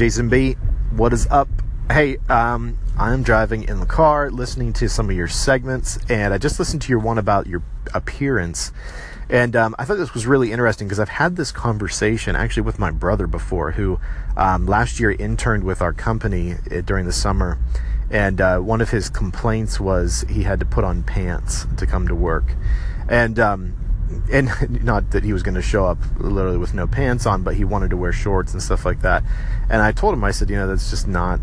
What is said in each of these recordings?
Jason B, what is up? Hey, um, I'm driving in the car listening to some of your segments, and I just listened to your one about your appearance. And um, I thought this was really interesting because I've had this conversation actually with my brother before, who um, last year interned with our company uh, during the summer. And uh, one of his complaints was he had to put on pants to come to work. And um, and not that he was going to show up literally with no pants on, but he wanted to wear shorts and stuff like that. And I told him, I said, you know, that's just not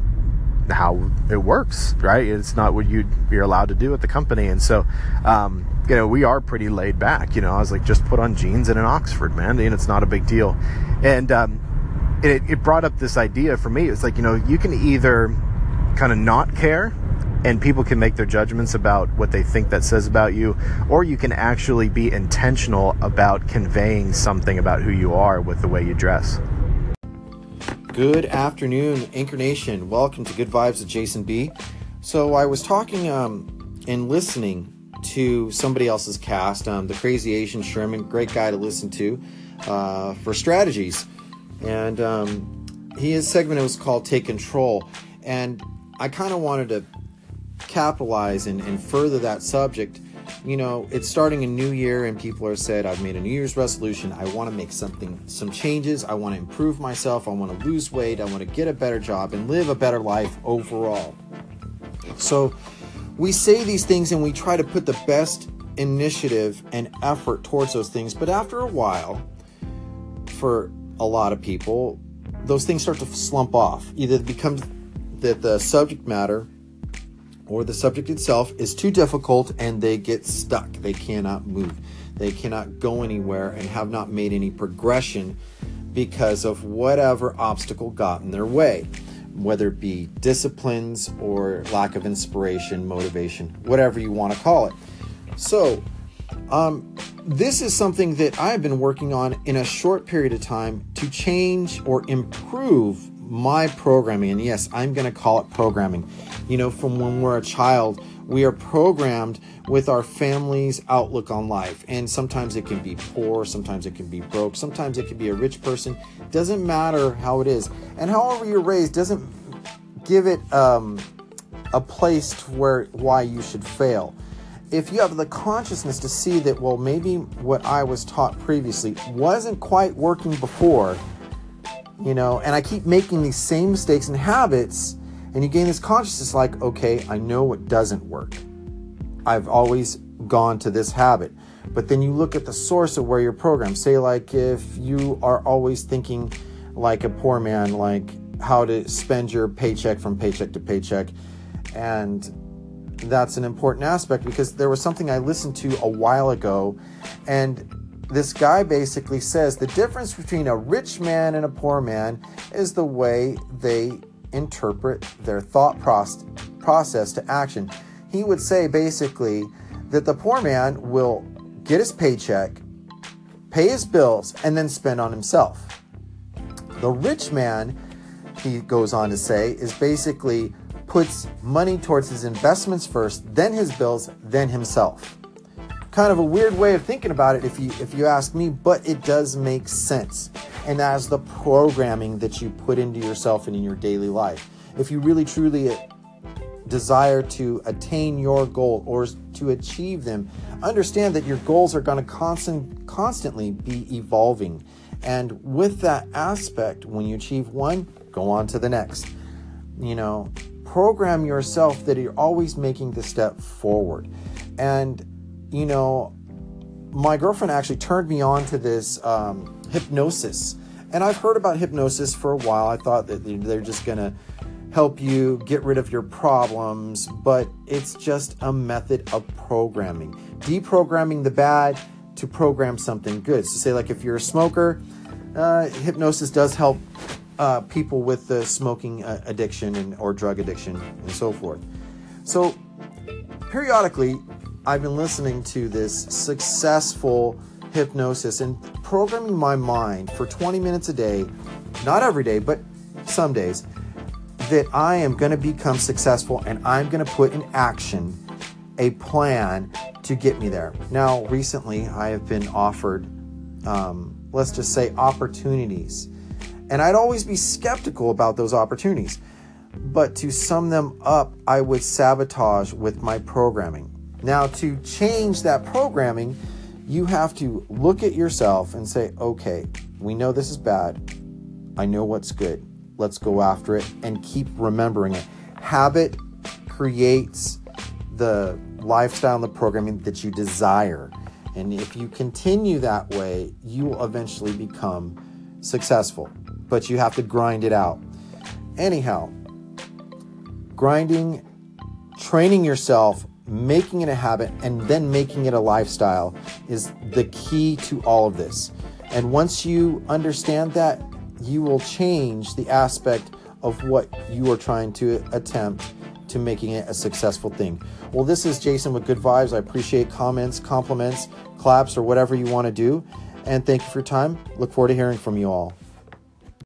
how it works, right? It's not what you you're allowed to do at the company. And so, um, you know, we are pretty laid back. You know, I was like, just put on jeans and an Oxford, man, and it's not a big deal. And um, it, it brought up this idea for me. It's like, you know, you can either kind of not care and people can make their judgments about what they think that says about you, or you can actually be intentional about conveying something about who you are with the way you dress. Good afternoon, Anchor Nation. Welcome to Good Vibes with Jason B. So I was talking um, and listening to somebody else's cast, um, the Crazy Asian Sherman, great guy to listen to uh, for strategies, and um, his segment was called "Take Control," and I kind of wanted to capitalize and, and further that subject, you know, it's starting a new year and people are said, I've made a New Year's resolution. I want to make something, some changes. I want to improve myself. I want to lose weight. I want to get a better job and live a better life overall. So we say these things and we try to put the best initiative and effort towards those things. But after a while, for a lot of people, those things start to slump off. Either it becomes that the subject matter or the subject itself is too difficult and they get stuck. They cannot move. They cannot go anywhere and have not made any progression because of whatever obstacle got in their way, whether it be disciplines or lack of inspiration, motivation, whatever you want to call it. So, um, this is something that I've been working on in a short period of time to change or improve my programming. And yes, I'm going to call it programming you know, from when we're a child, we are programmed with our family's outlook on life. And sometimes it can be poor, sometimes it can be broke, sometimes it can be a rich person. Doesn't matter how it is. And however you're raised doesn't give it um, a place to where why you should fail. If you have the consciousness to see that, well, maybe what I was taught previously wasn't quite working before, you know, and I keep making these same mistakes and habits and you gain this consciousness like, okay, I know what doesn't work. I've always gone to this habit. But then you look at the source of where you're programmed. Say, like, if you are always thinking like a poor man, like how to spend your paycheck from paycheck to paycheck. And that's an important aspect because there was something I listened to a while ago, and this guy basically says the difference between a rich man and a poor man is the way they interpret their thought process to action. He would say basically that the poor man will get his paycheck, pay his bills, and then spend on himself. The rich man, he goes on to say, is basically puts money towards his investments first, then his bills, then himself. Kind of a weird way of thinking about it if you if you ask me, but it does make sense and as the programming that you put into yourself and in your daily life. If you really truly desire to attain your goal or to achieve them, understand that your goals are going to constant, constantly be evolving. And with that aspect, when you achieve one, go on to the next. You know, program yourself that you're always making the step forward. And, you know, my girlfriend actually turned me on to this um, hypnosis. And I've heard about hypnosis for a while. I thought that they're just going to help you get rid of your problems, but it's just a method of programming. Deprogramming the bad to program something good. So, say, like if you're a smoker, uh, hypnosis does help uh, people with the smoking uh, addiction and, or drug addiction and so forth. So, periodically, I've been listening to this successful hypnosis and programming my mind for 20 minutes a day, not every day, but some days, that I am going to become successful and I'm going to put in action a plan to get me there. Now, recently, I have been offered, um, let's just say, opportunities. And I'd always be skeptical about those opportunities. But to sum them up, I would sabotage with my programming. Now, to change that programming, you have to look at yourself and say, okay, we know this is bad. I know what's good. Let's go after it and keep remembering it. Habit creates the lifestyle and the programming that you desire. And if you continue that way, you will eventually become successful. But you have to grind it out. Anyhow, grinding, training yourself, making it a habit, and then making it a lifestyle is the key to all of this. And once you understand that, you will change the aspect of what you are trying to attempt to making it a successful thing. Well, this is Jason with Good Vibes. I appreciate comments, compliments, claps, or whatever you want to do. And thank you for your time. Look forward to hearing from you all.